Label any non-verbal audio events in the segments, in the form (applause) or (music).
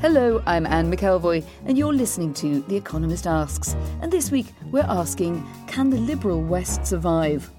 Hello, I'm Anne McElvoy, and you're listening to The Economist Asks. And this week, we're asking, can the liberal West survive?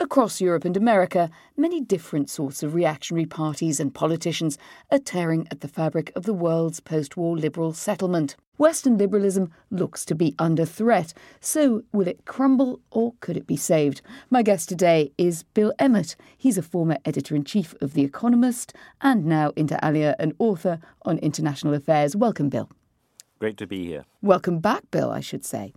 Across Europe and America, many different sorts of reactionary parties and politicians are tearing at the fabric of the world's post war liberal settlement. Western liberalism looks to be under threat, so will it crumble or could it be saved? My guest today is Bill Emmott. He's a former editor in chief of The Economist and now inter alia an author on international affairs. Welcome, Bill. Great to be here. Welcome back, Bill, I should say.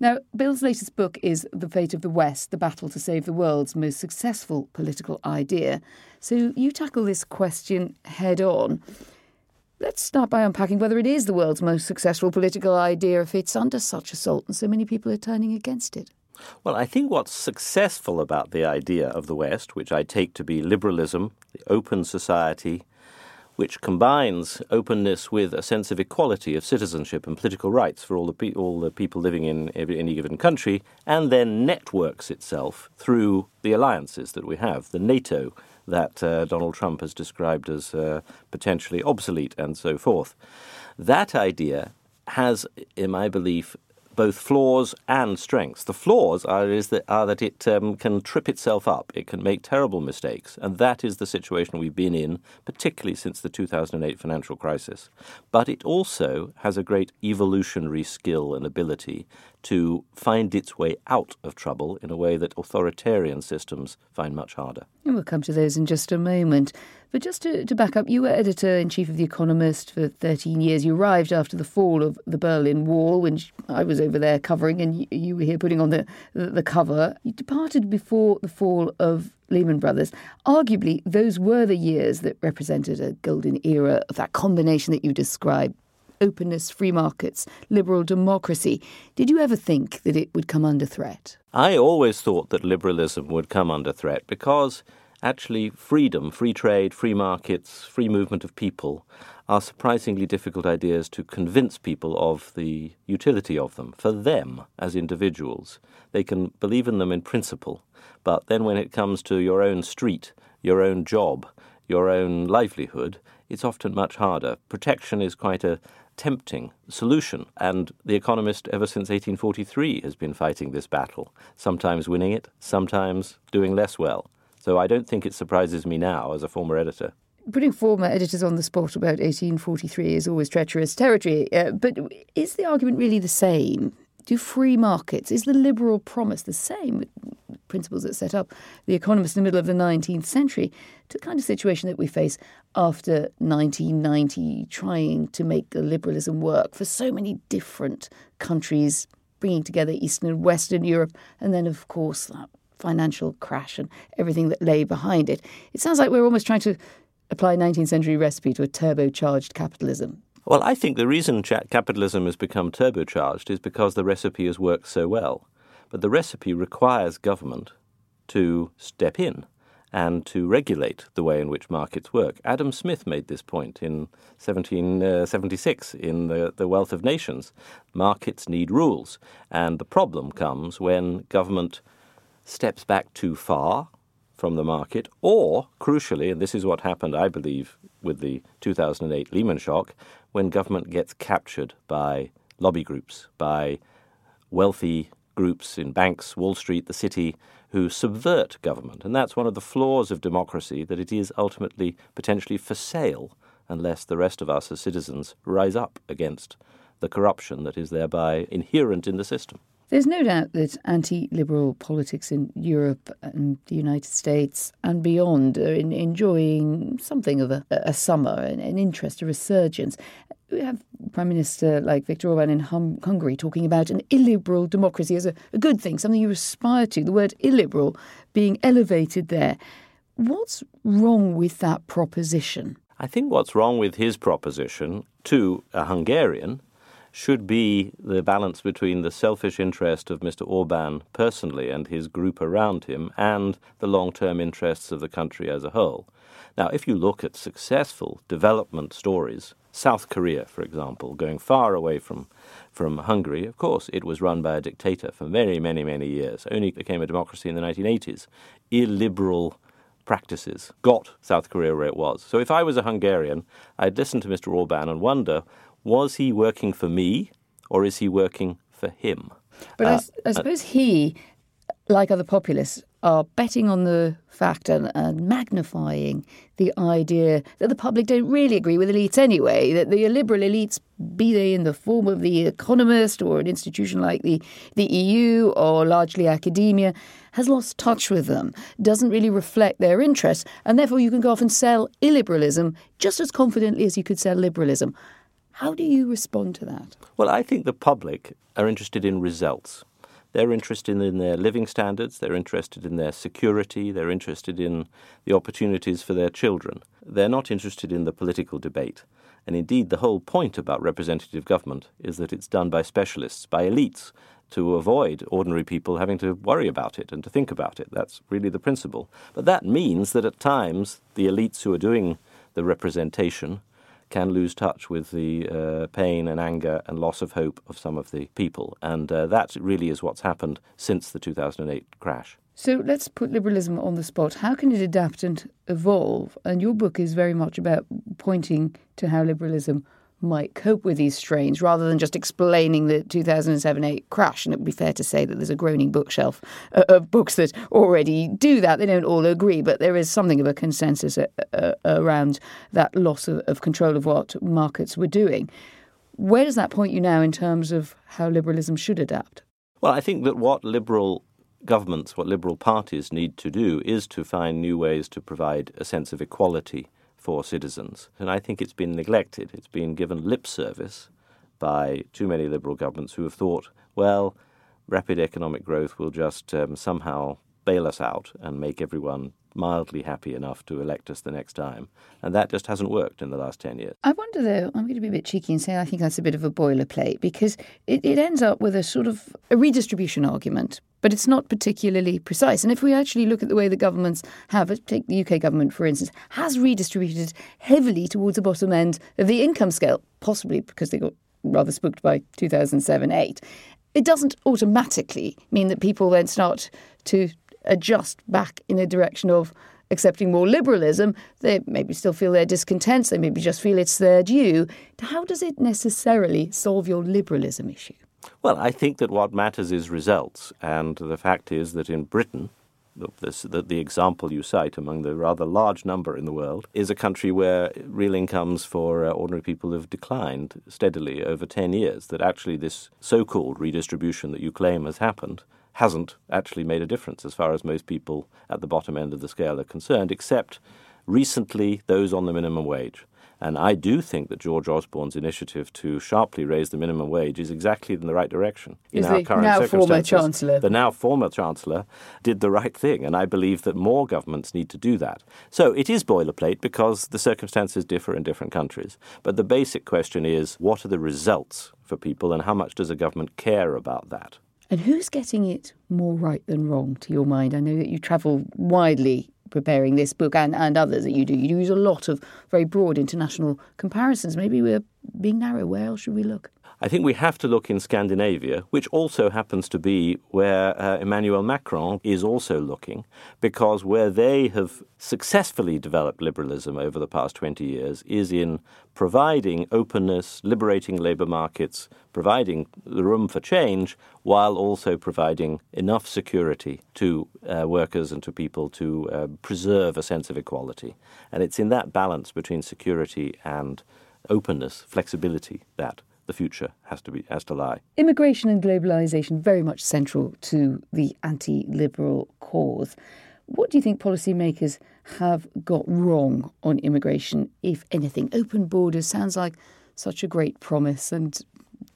Now, Bill's latest book is The Fate of the West The Battle to Save the World's Most Successful Political Idea. So you tackle this question head on. Let's start by unpacking whether it is the world's most successful political idea if it's under such assault and so many people are turning against it. Well, I think what's successful about the idea of the West, which I take to be liberalism, the open society, which combines openness with a sense of equality of citizenship and political rights for all the, pe- all the people living in any given country, and then networks itself through the alliances that we have, the NATO that uh, Donald Trump has described as uh, potentially obsolete and so forth. That idea has, in my belief, both flaws and strengths. The flaws are, is that, are that it um, can trip itself up, it can make terrible mistakes, and that is the situation we've been in, particularly since the 2008 financial crisis. But it also has a great evolutionary skill and ability to find its way out of trouble in a way that authoritarian systems find much harder. We'll come to those in just a moment. But just to, to back up, you were editor in chief of The Economist for 13 years. You arrived after the fall of the Berlin Wall, when I was over there covering, and you, were here putting on the, the cover. You departed before the fall of Lehman Brothers. Arguably, those were the years that represented a golden era of that combination that you described openness, free markets, liberal democracy. Did you ever think that it would come under threat? I always thought that liberalism would come under threat because actually freedom, free trade, free markets, free movement of people are surprisingly difficult ideas to convince people of the utility of them for them as individuals. They can believe in them in principle, but then when it comes to your own street, your own job, your own livelihood, it's often much harder. Protection is quite a tempting solution. And The Economist, ever since 1843, has been fighting this battle, sometimes winning it, sometimes doing less well. So I don't think it surprises me now as a former editor. Putting former editors on the spot about 1843 is always treacherous territory. Uh, but is the argument really the same? Do free markets, is the liberal promise the same? principles that set up the economists in the middle of the 19th century to the kind of situation that we face after 1990, trying to make the liberalism work for so many different countries, bringing together Eastern and Western Europe, and then, of course, that financial crash and everything that lay behind it. It sounds like we're almost trying to apply 19th century recipe to a turbocharged capitalism. Well, I think the reason capitalism has become turbocharged is because the recipe has worked so well. But the recipe requires government to step in and to regulate the way in which markets work. Adam Smith made this point in 1776 uh, in the, the Wealth of Nations. Markets need rules, and the problem comes when government steps back too far from the market, or, crucially, and this is what happened, I believe, with the 2008 Lehman shock, when government gets captured by lobby groups, by wealthy groups in banks, Wall Street, the city, who subvert government. And that's one of the flaws of democracy, that it is ultimately potentially for sale unless the rest of us as citizens rise up against the corruption that is thereby inherent in the system. There's no doubt that anti liberal politics in Europe and the United States and beyond are in, enjoying something of a, a summer, an, an, interest, a resurgence. We have Prime Minister like Viktor Orban in hum, Hungary talking about an illiberal democracy as a, a good thing, something you aspire to, the word illiberal being elevated there. What's wrong with that proposition? I think what's wrong with his proposition to a Hungarian should be the balance between the selfish interest of Mr. Orban personally and his group around him and the long term interests of the country as a whole. Now, if you look at successful development stories, South Korea, for example, going far away from, from Hungary, of course, it was run by a dictator for many, many, many years, only became a democracy in the 1980s. Illiberal practices got South Korea where it was. So if I was a Hungarian, I'd listen to Mr. Orban and wonder was he working for me or is he working for him? But uh, I, I, uh, suppose he, like other populists, are betting on the fact and, and, magnifying the idea that the public don't really agree with elites anyway, that the liberal elites, be they in the form of the Economist or an institution like the, the EU or largely academia, has lost touch with them, doesn't really reflect their interests, and therefore you can go off and sell illiberalism just as confidently as you could sell liberalism. How do you respond to that? Well, I think the public are interested in results. They're interested in their living standards, they're interested in their security, they're interested in the opportunities for their children. They're not interested in the political debate. And indeed, the whole point about representative government is that it's done by specialists, by elites, to avoid ordinary people having to worry about it and to think about it. That's really the principle. But that means that at times the elites who are doing the representation can lose touch with the uh, pain and anger and loss of hope of some of the people. And uh, that really is what's happened since the 2008 crash. So let's put liberalism on the spot. How can it adapt and evolve? And your book is very much about pointing to how liberalism might cope with these strains rather than just explaining the 2007 8 crash. And it would be fair to say that there's a groaning bookshelf uh, of books that already do that. They don't all agree, but there is something of a consensus uh, uh, around that loss of, of control of what markets were doing. Where does that point you now in terms of how liberalism should adapt? Well, I think that what liberal governments, what liberal parties need to do is to find new ways to provide a sense of equality for citizens. And I think it's been neglected. It's been given lip service by too many liberal governments who have thought, well, rapid economic growth will just um, somehow bail us out and make everyone mildly happy enough to elect us the next time. And that just hasn't worked in the last 10 years. I wonder, though, I'm going to be a bit cheeky and say I think that's a bit of a boilerplate because it, it ends up with a sort of a redistribution argument, but it's not particularly precise. And if we actually look at the way the governments have, take the UK government, for instance, has redistributed heavily towards the bottom end of the income scale, possibly because they got rather spooked by 2007 8 it doesn't automatically mean that people then start to adjust back in a direction of accepting more liberalism, they maybe still feel their discontents, they maybe just feel it's their due. How does it necessarily solve your liberalism issue? Well, I think that what matters is results. And the fact is that in Britain, this, the, the, example you cite among the rather large number in the world is a country where real incomes for uh, ordinary people have declined steadily over 10 years. That actually, this so called redistribution that you claim has happened hasn't actually made a difference as far as most people at the bottom end of the scale are concerned, except recently those on the minimum wage. And I do think that George Osborne's initiative to sharply raise the minimum wage is exactly in the right direction. In is our current now former Chancellor. The now former Chancellor did the right thing, and I believe that more governments need to do that. So it is boilerplate because the circumstances differ in different countries. But the basic question is what are the results for people, and how much does a government care about that? And who's getting it more right than wrong, to your mind? I know that you travel widely preparing this book and, and others that you do. You use a lot of very broad international comparisons. Maybe we're being narrow. Where else should we look? I think we have to look in Scandinavia, which also happens to be where uh, Emmanuel Macron is also looking, because where they have successfully developed liberalism over the past 20 years is in providing openness, liberating labour markets, providing the room for change, while also providing enough security to uh, workers and to people to uh, preserve a sense of equality. And it's in that balance between security and openness, flexibility, that the future has to be has to lie. Immigration and globalization very much central to the anti-liberal cause. What do you think policymakers have got wrong on immigration, if anything? Open borders sounds like such a great promise, and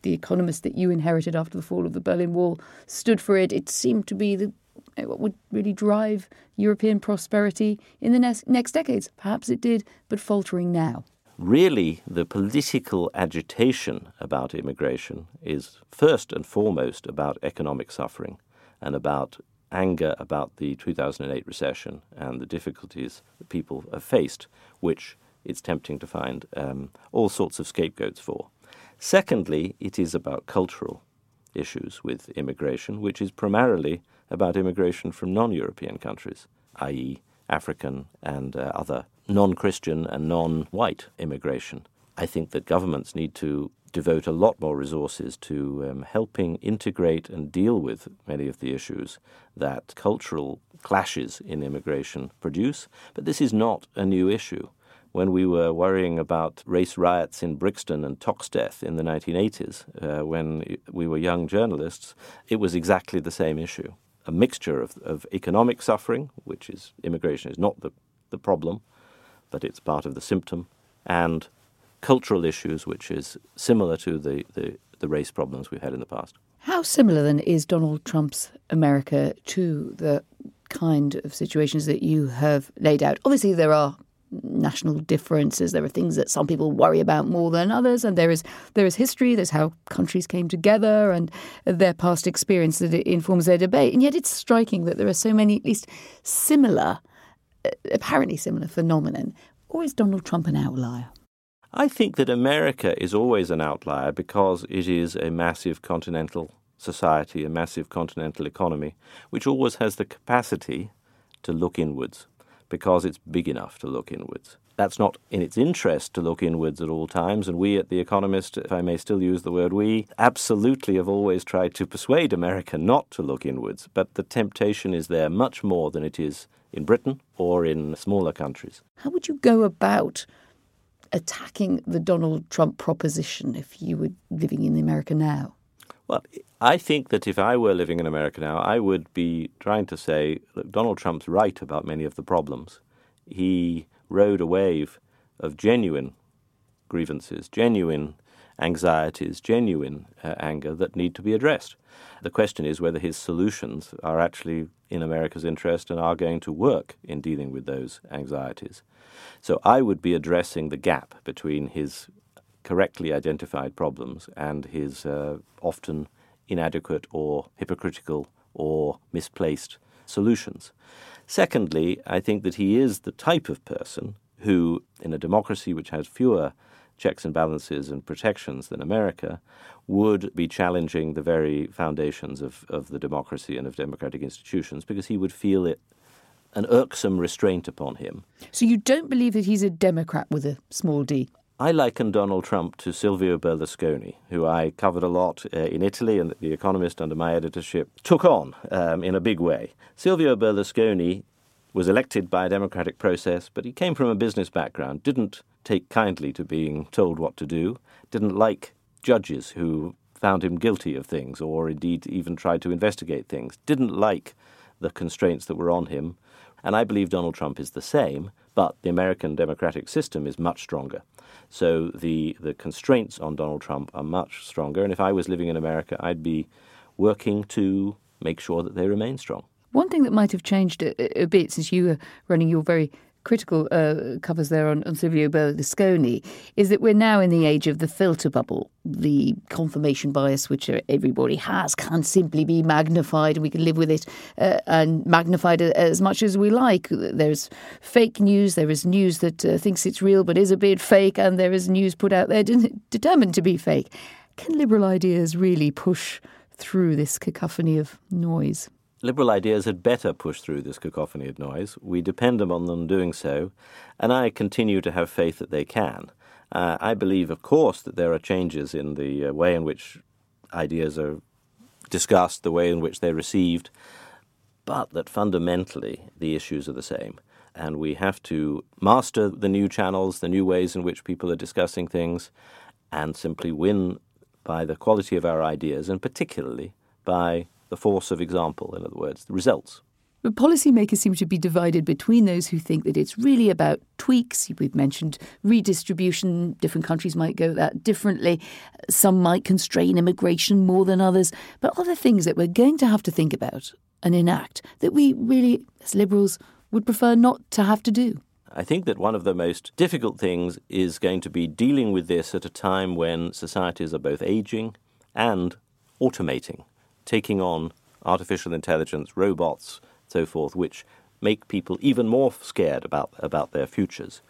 the economist that you inherited after the fall of the Berlin Wall stood for it. It seemed to be the what would really drive European prosperity in the next, next decades. Perhaps it did, but faltering now really the political agitation about immigration is first and foremost about economic suffering and about anger about the 2008 recession and the difficulties that people have faced, which it's tempting to find um, all sorts of scapegoats for. Secondly, it is about cultural issues with immigration, which is primarily about immigration from non European countries, i.e., African and uh, other non Christian and non white immigration. I think that governments need to devote a lot more resources to um, helping integrate and deal with many of the issues that cultural clashes in immigration produce. But this is not a new issue. When we were worrying about race riots in Brixton and Toxteth in the 1980s, uh, when we were young journalists, it was exactly the same issue. A mixture of, of economic suffering, which is immigration is not the, the problem, but it's part of the symptom, and cultural issues, which is similar to the, the, the race problems we've had in the past. How similar then is Donald Trump's America to the kind of situations that you have laid out? Obviously, there are national differences. There are things that some people worry about more than others, and there is there is history. There's how countries came together and their past experience that informs their debate. And yet, it's striking that there are so many, at least similar apparently similar phenomenon, or is Donald Trump an outlier? I think that America is always an outlier because it is a massive continental society, a massive continental economy, which always has the capacity to look inwards because it's big enough to look inwards. That's not in its interest to look inwards at all times, and we at The Economist, if I may still use the word we, absolutely have always tried to persuade America not to look inwards, but the temptation is there much more than it is in Britain or in smaller countries. How would you go about attacking the Donald Trump proposition if you were living in America now? Well, I think that if I were living in America now, I would be trying to say, look, Donald Trump's right about many of the problems. He rode a wave of genuine grievances, genuine anxieties, genuine uh, anger that need to be addressed. The question is whether his solutions are actually in America's interest and are going to work in dealing with those anxieties. So I would be addressing the gap between his correctly identified problems and his uh, often inadequate or hypocritical or misplaced solutions. Secondly, I think that he is the type of person who, in a democracy which has fewer checks and balances and protections than America, would be challenging the very foundations of, of the democracy and of democratic institutions because he would feel it an irksome restraint upon him. So you don't believe that he's a Democrat with a small d? I liken Donald Trump to Silvio Berlusconi, who I covered a lot uh, in Italy and The Economist under my editorship took on um, in a big way. Silvio Berlusconi was elected by a democratic process, but he came from a business background, didn't take kindly to being told what to do, didn't like judges who found him guilty of things or indeed even tried to investigate things, didn't like the constraints that were on him. And I believe Donald Trump is the same, but the American democratic system is much stronger. So the, the constraints on Donald Trump are much stronger. And if I was living in America, I'd be working to make sure that they remain strong. One thing that might have changed a, a bit since you were running your very critical uh, covers there on, on Silvio Berlusconi is that we're now in the age of the filter bubble. The confirmation bias, which everybody has, can simply be magnified, and we can live with it uh, and magnified as much as we like. There's fake news, there is news that uh, thinks it's real but is a bit fake, and there is news put out there determined to be fake. Can liberal ideas really push through this cacophony of noise? Liberal ideas had better push through this cacophony of noise. We depend on them doing so, and I continue to have faith that they can. Uh, I believe, of course, that there are changes in the uh, way in which ideas are discussed, the way in which they're received, but that fundamentally the issues are the same. And we have to master the new channels, the new ways in which people are discussing things, and simply win by the quality of our ideas and particularly by the force of example, in other words, the results. But policymakers seem to be divided between those who think that it's really about tweaks. We've mentioned redistribution. Different countries might go that differently. Some might constrain immigration more than others. But other things that we're going to have to think about and enact that we really, as liberals, would prefer not to have to do. I think that one of the most difficult things is going to be dealing with this at a time when societies are both aging and automating, taking on artificial intelligence, robots, so forth, which make people even more scared about, about their futures.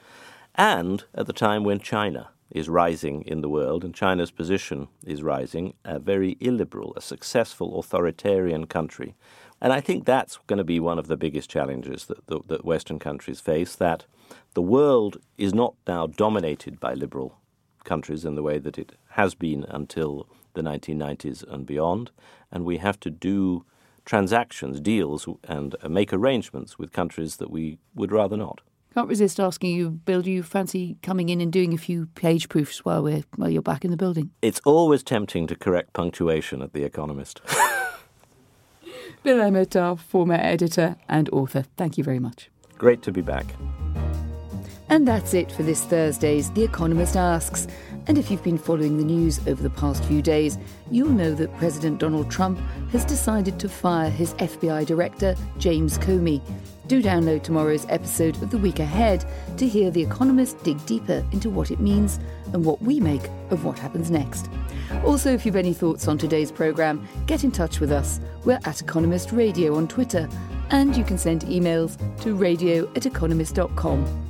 And at the time when China is rising in the world, and China's position is rising, a very illiberal, a successful authoritarian country. And I think that's going to be one of the biggest challenges that, that, that Western countries face that the world is not now dominated by liberal countries in the way that it has been until the 1990s and beyond, and we have to do transactions, deals, and uh, make arrangements with countries that we would rather not. Can't resist asking you, Bill, do you fancy coming in and doing a few page proofs while we're while you're back in the building? It's always tempting to correct punctuation at The Economist. (laughs) Bill Emmott, our former editor and author, thank you very much. Great to be back. And that's it for this Thursday's The Economist Asks. And if you've been following the news over the past few days, you'll know that President Donald Trump has decided to fire his FBI director, James Comey. Do download tomorrow's episode of The Week Ahead to hear The Economist dig deeper into what it means and what we make of what happens next. Also, if you've any thoughts on today's programme, get in touch with us. We're at Economist Radio on Twitter, and you can send emails to radio at economist.com.